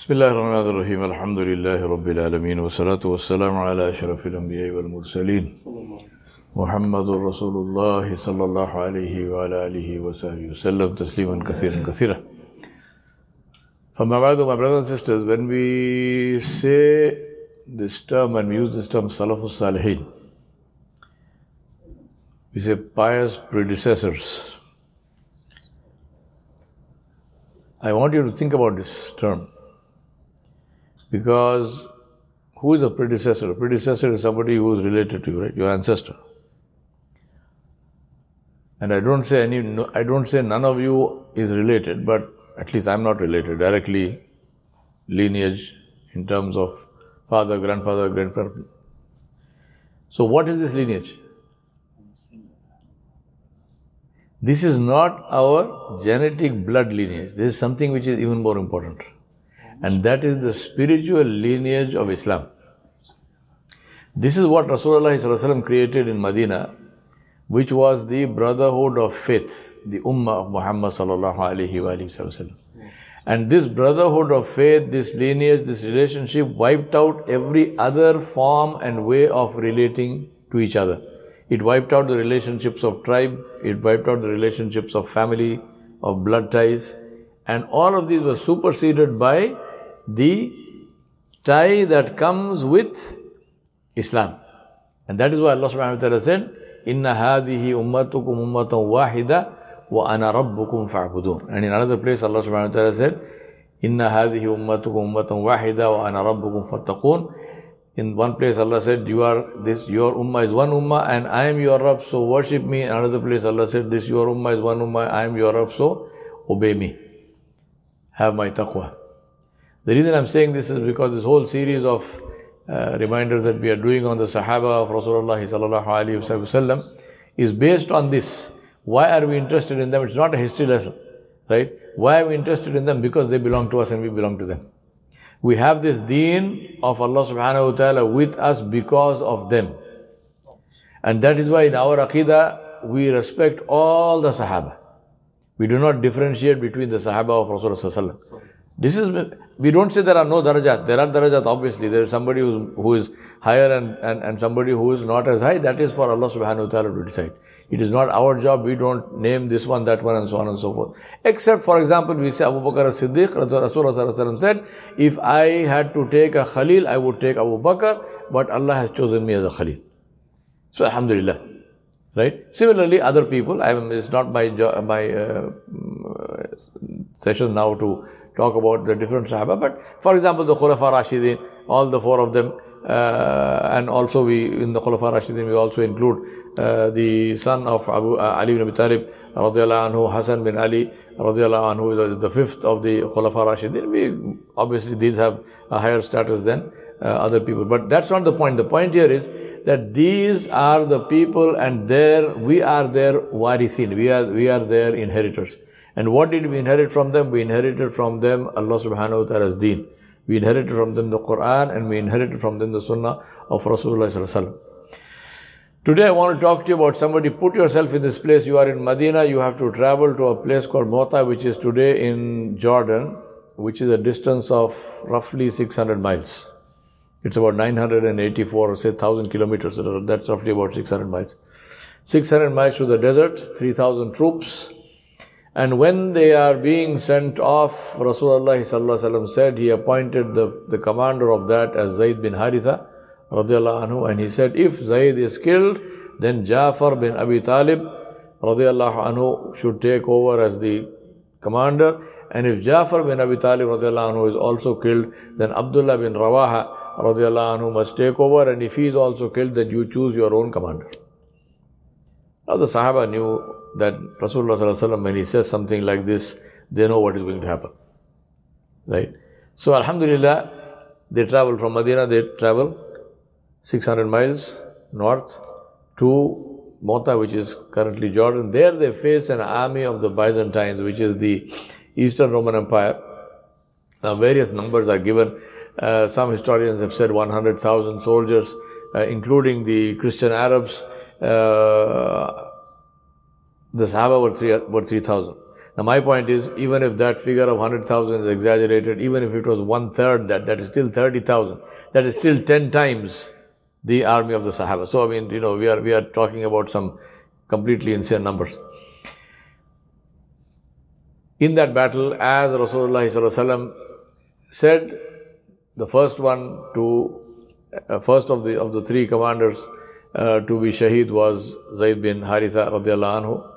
بسم الله الرحمن الرحيم الحمد لله رب العالمين والصلاة والسلام على أشرف الأنبياء والمرسلين محمد رسول الله صلى الله عليه وعلى آله وصحبه وسلم تسليما كثيرا كثيرا فما بعد my brothers and sisters when we say this term and we use this term Salafus Salihin we say pious predecessors. I want you to think about this term. Because who is a predecessor? A predecessor is somebody who is related to you, right? Your ancestor. And I don't say any, I don't say none of you is related, but at least I'm not related directly, lineage in terms of father, grandfather, grandfather. So what is this lineage? This is not our genetic blood lineage. This is something which is even more important and that is the spiritual lineage of Islam. This is what Rasulullah created in Medina, which was the brotherhood of faith, the Ummah of Muhammad sallallahu alaihi wasallam. And this brotherhood of faith, this lineage, this relationship wiped out every other form and way of relating to each other. It wiped out the relationships of tribe, it wiped out the relationships of family, of blood ties, and all of these were superseded by the tie that comes with Islam. And that is why Allah subhanahu wa ta'ala said, Inna hadihi ummatukum ummatan wahida wa ana rabbukum fa'budun. And in another place Allah subhanahu wa ta'ala said, Inna hadihi ummatukum ummatan wahida wa ana rabbukum fattaqun. In one place Allah said, You are this your ummah is one ummah and I am your Rabb, so worship me. In another place Allah said, This your ummah is one ummah, I am your Rabb, so obey me. Have my taqwa. The reason I'm saying this is because this whole series of uh, reminders that we are doing on the Sahaba of Rasulullah is based on this. Why are we interested in them? It's not a history lesson, right? Why are we interested in them? Because they belong to us and we belong to them. We have this deen of Allah subhanahu wa ta'ala with us because of them. And that is why in our aqidah, we respect all the Sahaba. We do not differentiate between the Sahaba of Rasulullah this is, we don't say there are no darajat. There are darajat, obviously. There is somebody who's, who is higher and, and, and somebody who is not as high. That is for Allah subhanahu wa ta'ala to decide. It is not our job. We don't name this one, that one, and so on and so forth. Except, for example, we say Abu Bakr as-Siddiq, Rasulullah said, if I had to take a Khalil, I would take Abu Bakr, but Allah has chosen me as a Khalil. So, Alhamdulillah. Right? Similarly, other people, I mean, it's not my, my uh, session now to talk about the different Sahaba. But for example, the Khulafa Rashidin, all the four of them, uh, and also we in the Khulafa Rashidin we also include uh, the son of Abu uh, Ali bin Abi Talib, anhu, Hassan bin Ali, radiallahu anhu is the fifth of the Khulafa Rashidin. We obviously these have a higher status than uh, other people, but that's not the point. The point here is that these are the people, and there we are their warithin. We are we are their inheritors. And what did we inherit from them? We inherited from them Allah subhanahu wa ta'ala's deen. We inherited from them the Quran and we inherited from them the Sunnah of Rasulullah Today I want to talk to you about somebody. Put yourself in this place. You are in Medina. You have to travel to a place called Mota, which is today in Jordan, which is a distance of roughly 600 miles. It's about 984 say 1000 kilometers. That's roughly about 600 miles. 600 miles to the desert, 3000 troops, and when they are being sent off, Rasulullah said he appointed the, the commander of that as Zayd bin Haritha, anhu, and he said, if Zayd is killed, then Jafar bin Abi Talib anhu, should take over as the commander. And if Jafar bin Abi Talib anhu, is also killed, then Abdullah bin Rawaha anhu, must take over. And if he is also killed, then you choose your own commander. Now the Sahaba knew that Rasulullah when he says something like this, they know what is going to happen. Right? So Alhamdulillah, they travel from Medina, they travel 600 miles north to Mota, which is currently Jordan. There they face an army of the Byzantines, which is the Eastern Roman Empire. Now, various numbers are given. Uh, some historians have said 100,000 soldiers, uh, including the Christian Arabs. Uh, the Sahaba were, three, were 3,000. Now, my point is, even if that figure of 100,000 is exaggerated, even if it was one third that, that is still 30,000. That is still 10 times the army of the Sahaba. So, I mean, you know, we are, we are talking about some completely insane numbers. In that battle, as Rasulullah said, the first one to, uh, first of the, of the three commanders uh, to be Shaheed was Zayd bin Haritha radiallahu anhu.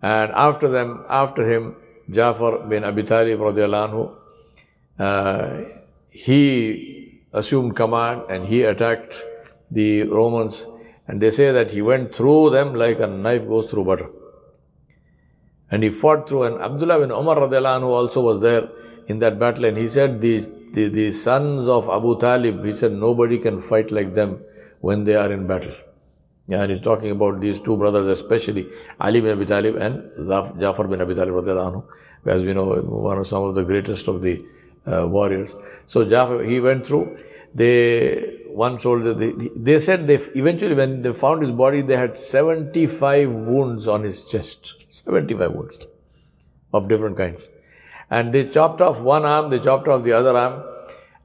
And after them, after him, Jafar bin Abi Talib radiallahu anhu, uh, he assumed command and he attacked the Romans. And they say that he went through them like a knife goes through butter. And he fought through, and Abdullah bin Umar radiallahu anhu also was there in that battle. And he said, the, the, the sons of Abu Talib, he said, nobody can fight like them when they are in battle. And he's talking about these two brothers, especially Ali bin Abi Talib and Jafar bin Abi Talib, anhu, as we know, one of some of the greatest of the uh, warriors. So Jafar, he went through. They one soldier, they, they said they eventually when they found his body, they had 75 wounds on his chest. 75 wounds of different kinds. And they chopped off one arm, they chopped off the other arm.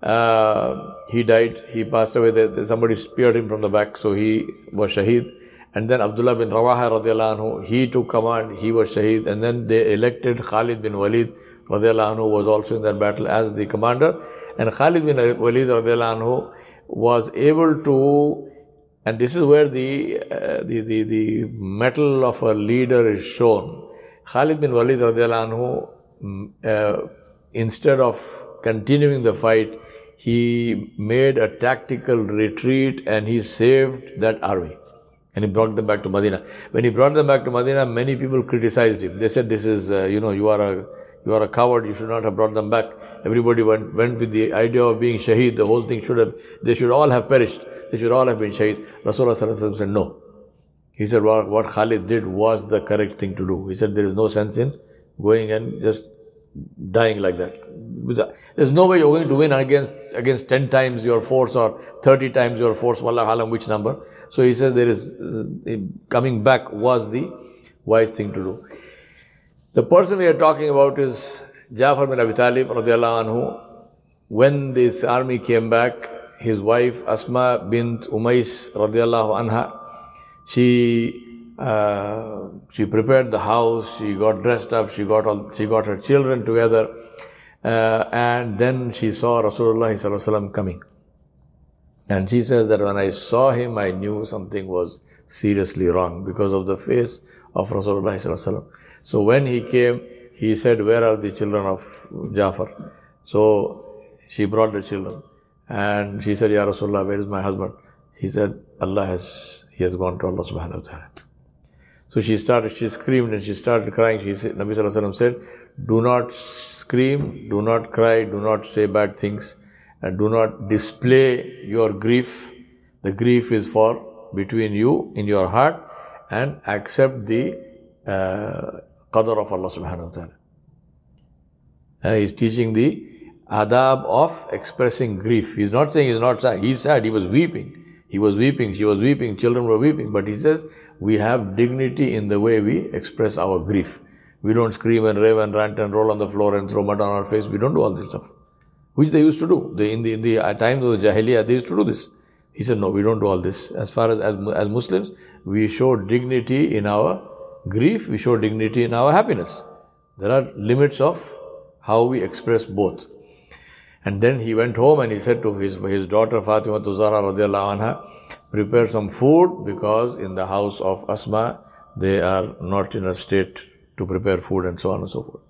Uh, he died, he passed away. Somebody speared him from the back, so he was shaheed. And then Abdullah bin Rawaha anhu, he took command, he was shaheed. And then they elected Khalid bin Walid anhu, was also in that battle as the commander. And Khalid bin Walid anhu was able to, and this is where the, uh, the, the, the mettle of a leader is shown. Khalid bin Walid anhu, mm, uh, instead of continuing the fight, he made a tactical retreat and he saved that army. And he brought them back to Medina. When he brought them back to Medina, many people criticized him. They said, this is, uh, you know, you are a, you are a coward, you should not have brought them back. Everybody went, went with the idea of being shaheed. The whole thing should have, they should all have perished. They should all have been shaheed. Rasulullah said, no. He said, what, what Khalid did was the correct thing to do. He said, there is no sense in going and just dying like that. There's no way you're going to win against, against 10 times your force or 30 times your force, wallah alam, which number. So he says there is, uh, coming back was the wise thing to do. The person we are talking about is Jafar bin Abi Talib anhu. When this army came back, his wife Asma bint Umais radiallahu anha, she uh, she prepared the house, she got dressed up, she got all, she got her children together, uh, and then she saw Rasulullah coming. And she says that when I saw him, I knew something was seriously wrong because of the face of Rasulullah. So when he came, he said, Where are the children of Jafar? So she brought the children. And she said, Ya Rasulullah, where is my husband? He said, Allah has, he has gone to Allah subhanahu wa ta'ala. So she started, she screamed and she started crying. She said, Nabi Sallallahu Alaihi Wasallam said, do not scream, do not cry, do not say bad things, and do not display your grief. The grief is for between you in your heart and accept the uh, qadr of Allah subhanahu wa ta'ala. Uh, he's teaching the adab of expressing grief. He's not saying he's not sad. He's sad. He was weeping. He was weeping. She was weeping. Children were weeping. But he says, we have dignity in the way we express our grief. We don't scream and rave and rant and roll on the floor and throw mud on our face. We don't do all this stuff. Which they used to do. They, in the, in the uh, times of the Jahiliyyah, they used to do this. He said, no, we don't do all this. As far as, as, as Muslims, we show dignity in our grief, we show dignity in our happiness. There are limits of how we express both. And then he went home and he said to his, his daughter Fatima Tuzzahra radiallahu anha, prepare some food because in the house of Asma, they are not in a state to prepare food and so on and so forth.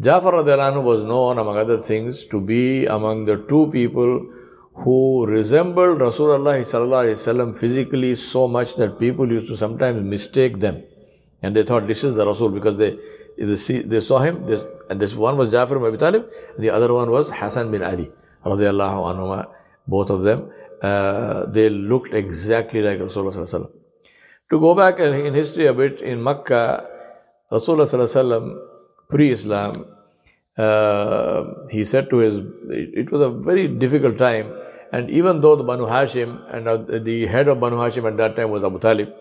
Jafar radiallahu was known, among other things, to be among the two people who resembled Rasulullah physically so much that people used to sometimes mistake them. And they thought this is the Rasul because they, if they, see, they saw him, and this one was Jafar ibn Abi Talib, and the other one was Hassan bin Ali, radiallahu anhu, both of them uh, they looked exactly like Rasulullah. Sallallahu Alaihi Wasallam. To go back in history a bit, in Makkah, Rasulullah Sallallahu Alaihi Wasallam, pre-Islam, uh, he said to his, it was a very difficult time, and even though the Banu Hashim and uh, the head of Banu Hashim at that time was Abu Talib,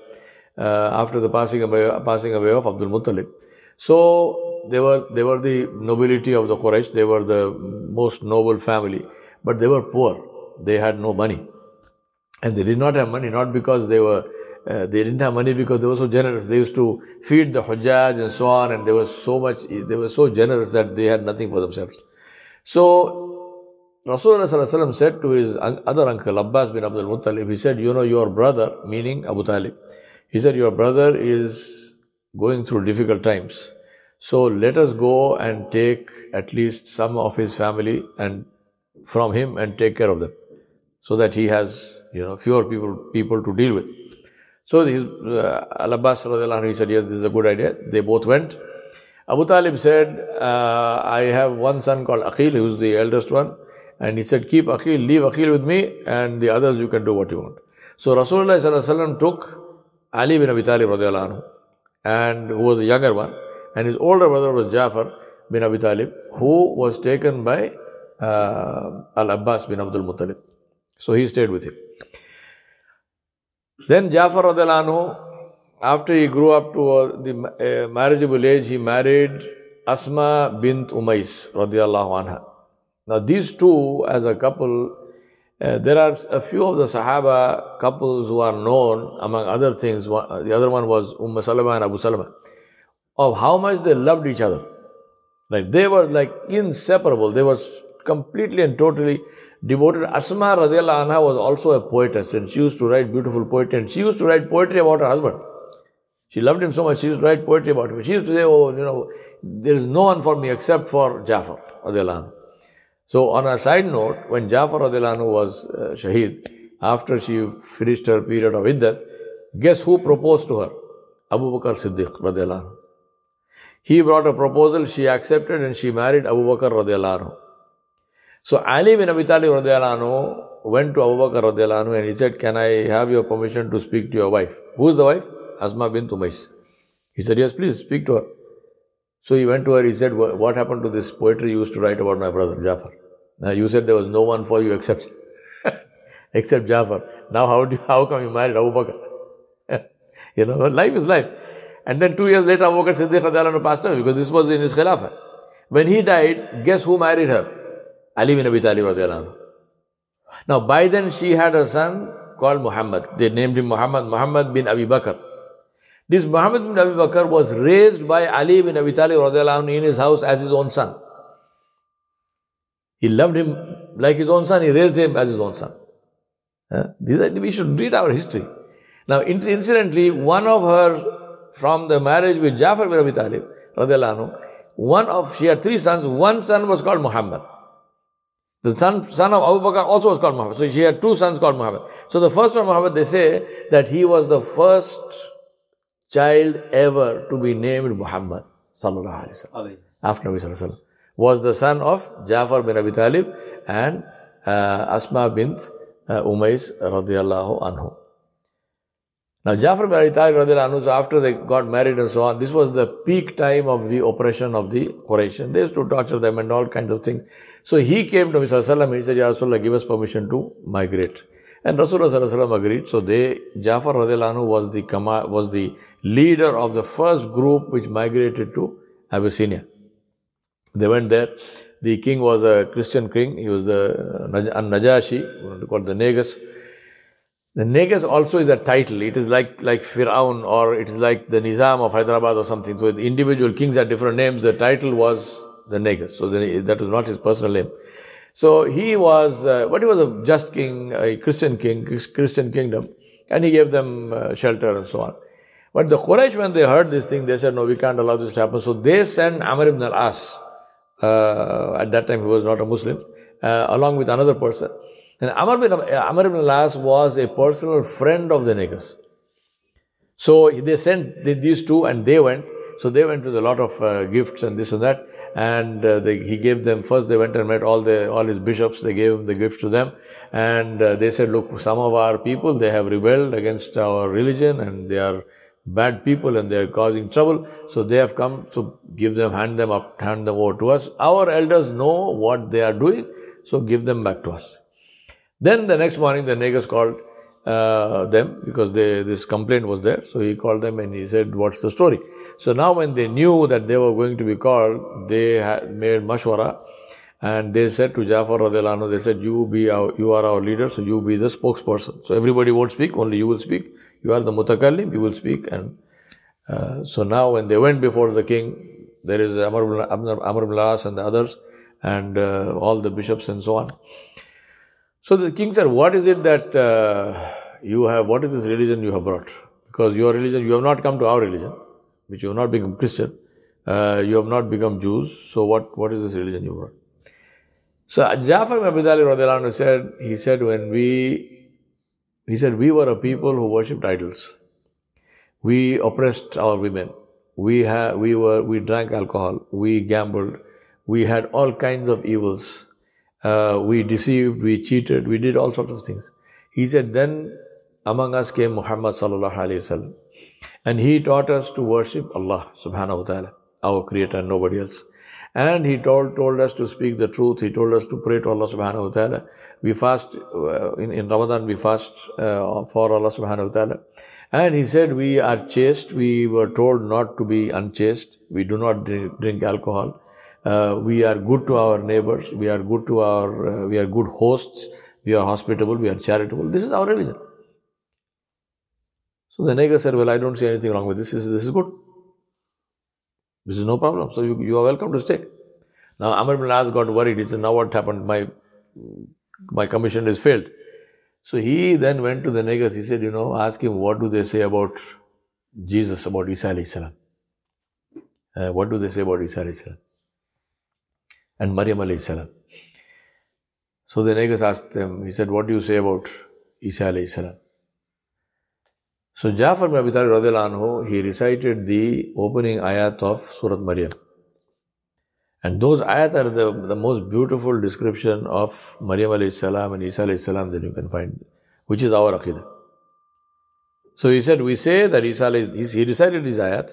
uh, after the passing away, passing away of Abdul Muttalib. So they were, they were the nobility of the Quraysh, they were the most noble family, but they were poor. They had no money. And they did not have money, not because they were, uh, they didn't have money because they were so generous. They used to feed the Hujjaj and so on, and they were so much, they were so generous that they had nothing for themselves. So, Rasulullah said to his other uncle, Abbas bin Abdul Muttalib, he said, You know, your brother, meaning Abu Talib, he said, Your brother is going through difficult times. So let us go and take at least some of his family and from him and take care of them so that he has you know fewer people people to deal with. So his uh, Al Abbas he said, Yes, this is a good idea. They both went. Abu Talib said, uh, I have one son called Aqil, who's the eldest one. And he said, Keep Aqil, leave Aqil with me, and the others you can do what you want. So Rasulullah took Ali bin Abi Talib anhu, and who was the younger one, and his older brother was Jafar bin Abi Talib, who was taken by uh, Al Abbas bin Abdul Muttalib. So he stayed with him. Then Jafar anhu, after he grew up to the marriageable age, he married Asma bint Umais radiallahu anha. Now these two as a couple uh, there are a few of the Sahaba couples who are known, among other things. One, the other one was Umm Salama and Abu Salama, of how much they loved each other. Like they were like inseparable. They were completely and totally devoted. Asma radiallahu anha was also a poetess and she used to write beautiful poetry and she used to write poetry about her husband. She loved him so much, she used to write poetry about him. She used to say, oh, you know, there is no one for me except for Jafar radiallahu anhu. So, on a side note, when Jafar Adilanu was uh, Shaheed, after she finished her period of iddat, guess who proposed to her? Abu Bakr Siddiq radiallahu He brought a proposal, she accepted and she married Abu Bakr radiallahu So Ali bin Abi Talib radiallahu went to Abu Bakr radiallahu and he said, can I have your permission to speak to your wife? Who is the wife? Asma bint Umais. He said, yes, please speak to her. So he went to her, he said, What happened to this poetry you used to write about my brother, Jafar? Now you said there was no one for you except except Jafar. Now how do you, how come you married Abu Bakr? you know, life is life. And then two years later, Abu Bakr Siddiq passed away because this was in his Khilafah. When he died, guess who married her? Ali bin Abi Talib Now by then she had a son called Muhammad. They named him Muhammad, Muhammad bin Abi Bakr. This Muhammad bin Abi Bakr was raised by Ali bin Abi Talib in his house as his own son. He loved him like his own son, he raised him as his own son. We should read our history. Now, incidentally, one of her, from the marriage with Jafar bin Abi Talib, one of, she had three sons, one son was called Muhammad. The son, son of Abu Bakr also was called Muhammad. So she had two sons called Muhammad. So the first one, Muhammad, they say that he was the first child ever to be named Muhammad sallallahu alaihi wasallam after Nabi sallallahu alaihi Wasallam. was the son of Jafar bin Abi Talib and uh, Asma bint uh, Umais radiallahu anhu. Now Jafar anhu, so after they got married and so on, this was the peak time of the oppression of the Quraysh. They used to torture them and all kinds of things. So he came to. Sallam, he said, Ya Rasulullah, give us permission to migrate. And Rasulullah agreed. So they, Jafar radiallahu was the, was the leader of the first group which migrated to Abyssinia. They went there. The king was a Christian king. He was the Najashi, called the Negus. The Negus also is a title. It is like, like Fir'aun or it is like the Nizam of Hyderabad or something. So the individual kings had different names. The title was the Negus. So the, that was not his personal name. So he was, uh, but he was a just king, a Christian king, Christian kingdom. And he gave them uh, shelter and so on. But the Quraysh, when they heard this thing, they said, no, we can't allow this to happen. So they sent Amr ibn al-As, uh, at that time he was not a Muslim, uh, along with another person. And Amr ibn, Amr ibn al-As was a personal friend of the Negus. So they sent these two and they went. So they went with a lot of uh, gifts and this and that. And uh, they, he gave them, first they went and met all the, all his bishops. They gave him the gifts to them. And uh, they said, look, some of our people, they have rebelled against our religion and they are bad people and they are causing trouble. So they have come, so give them, hand them up, hand them over to us. Our elders know what they are doing, so give them back to us. Then the next morning, the Negus called uh, them because they, this complaint was there. So he called them and he said, What's the story? So now, when they knew that they were going to be called, they had made mashwara and they said to Jafar radiallahu they said, you, be our, you are our leader, so you be the spokesperson. So everybody won't speak, only you will speak. You are the mutakallim, you will speak. And uh, so now, when they went before the king, there is Amr ibn al-As and the others, and uh, all the bishops and so on. So the king said, What is it that uh, you have, what is this religion you have brought? Because your religion, you have not come to our religion, which you have not become Christian, uh, you have not become Jews. So what, what is this religion you brought? So Jafar ibn Abi said, he said, when we, he said, we were a people who worshipped idols. We oppressed our women. We, ha- we, were, we drank alcohol. We gambled. We had all kinds of evils. Uh, we deceived, we cheated, we did all sorts of things. He said, then among us came Muhammad sallallahu alayhi wasallam. And he taught us to worship Allah subhanahu wa ta'ala, our creator and nobody else. And he told, told us to speak the truth. He told us to pray to Allah subhanahu wa ta'ala. We fast, uh, in, in Ramadan we fast uh, for Allah subhanahu wa ta'ala. And he said, we are chaste. We were told not to be unchaste. We do not drink, drink alcohol uh, we are good to our neighbors, we are good to our, uh, we are good hosts, we are hospitable, we are charitable. This is our religion. So the Negus said, Well, I don't see anything wrong with this. This is, this is good. This is no problem. So you, you are welcome to stay. Now Amr ibn As got worried. He said, Now what happened? My, my commission is failed. So he then went to the Negus. He said, You know, ask him what do they say about Jesus, about Isa alayhi salam. Uh, what do they say about Isa alayhi salam? And Maryam alayhi salam. So the Negus asked them, he said, What do you say about Isa alayhi salam? So Jafar bin Abi Talib he recited the opening ayat of Surah Maryam. And those ayat are the, the most beautiful description of Maryam alayhi salam and Isa alayhi salam that you can find, which is our aqidah. So he said, we say that Isa he recited his ayat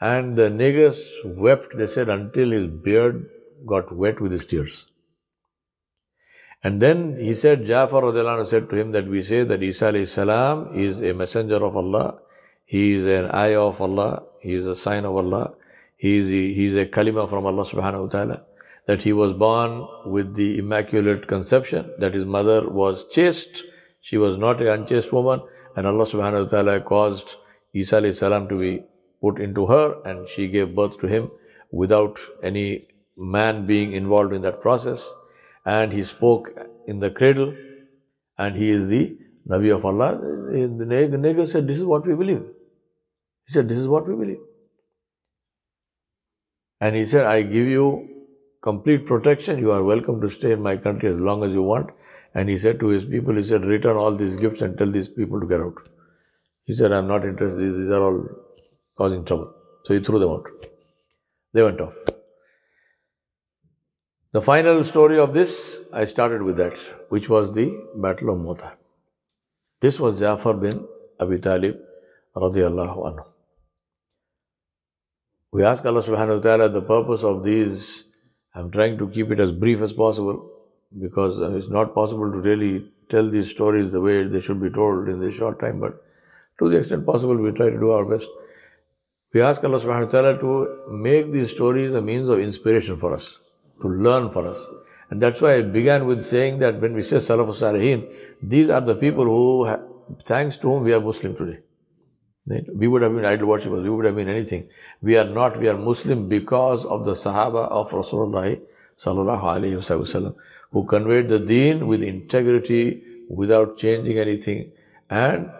and the negus wept, they said, until his beard got wet with his tears. And then he said, Jafar said to him that we say that Isa salam is a messenger of Allah, he is an ayah of Allah, he is a sign of Allah, he is a, he is a kalima from Allah subhanahu wa ta'ala, that he was born with the immaculate conception, that his mother was chaste, she was not an unchaste woman, and Allah subhanahu wa ta'ala caused Isa salam to be put into her, and she gave birth to him without any man being involved in that process. And he spoke in the cradle, and he is the Nabi of Allah. The Negus said, This is what we believe. He said, This is what we believe. And he said, I give you complete protection. You are welcome to stay in my country as long as you want. And he said to his people, he said, return all these gifts and tell these people to get out. He said, I'm not interested. These are all causing trouble. So he threw them out. They went off. The final story of this, I started with that, which was the Battle of Mota. This was Jafar bin Abi Talib radiallahu anhu. We ask Allah subhanahu wa ta'ala the purpose of these. I'm trying to keep it as brief as possible because it's not possible to really tell these stories the way they should be told in this short time, but to the extent possible, we try to do our best. We ask Allah subhanahu wa ta'ala to make these stories a means of inspiration for us to learn for us. And that's why I began with saying that when we say Salafus Salihin, these are the people who, thanks to whom we are Muslim today. We would have been idol worshippers, we would have been anything. We are not, we are Muslim because of the Sahaba of Rasulullah sallallahu alayhi wasallam, who conveyed the deen with integrity, without changing anything, and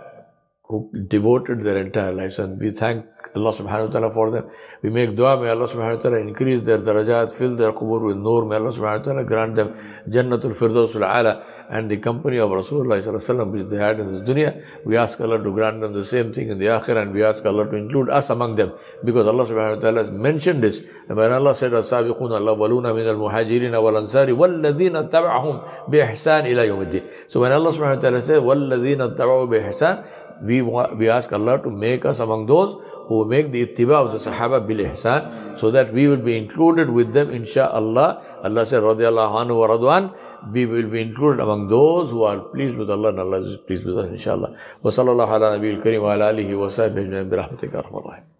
who devoted their entire lives and we thank Allah subhanahu wa ta'ala for them. We make dua, may Allah subhanahu wa ta'ala increase their darajat, fill their qubur with nur, may Allah subhanahu wa ta'ala grant them Jannatul Firdausul Ala and the company of Rasulullah sallallahu which they had in this dunya. We ask Allah to grant them the same thing in the akhirah and we ask Allah to include us among them because Allah subhanahu wa ta'ala has mentioned this. And when Allah said, As-sabiqun Allah waluna min al-muhajirin wal-ansari wal-ladhina tab'ahum bi-ihsan ila yawmiddin. So when Allah subhanahu wa ta'ala said, wal-ladhina tab'ahu bi-ihsan, we, we ask Allah to make us among those who make the ittiba of the Sahaba bil ihsan, so that we will be included with them, insha'Allah. Allah said, radiallahu anhu wa radwan, we will be included among those who are pleased with Allah and Allah is pleased with us, inshallah. Wa sallallahu ala nabiyil kareem wa ala alihi wa sahbihi bi rahmatika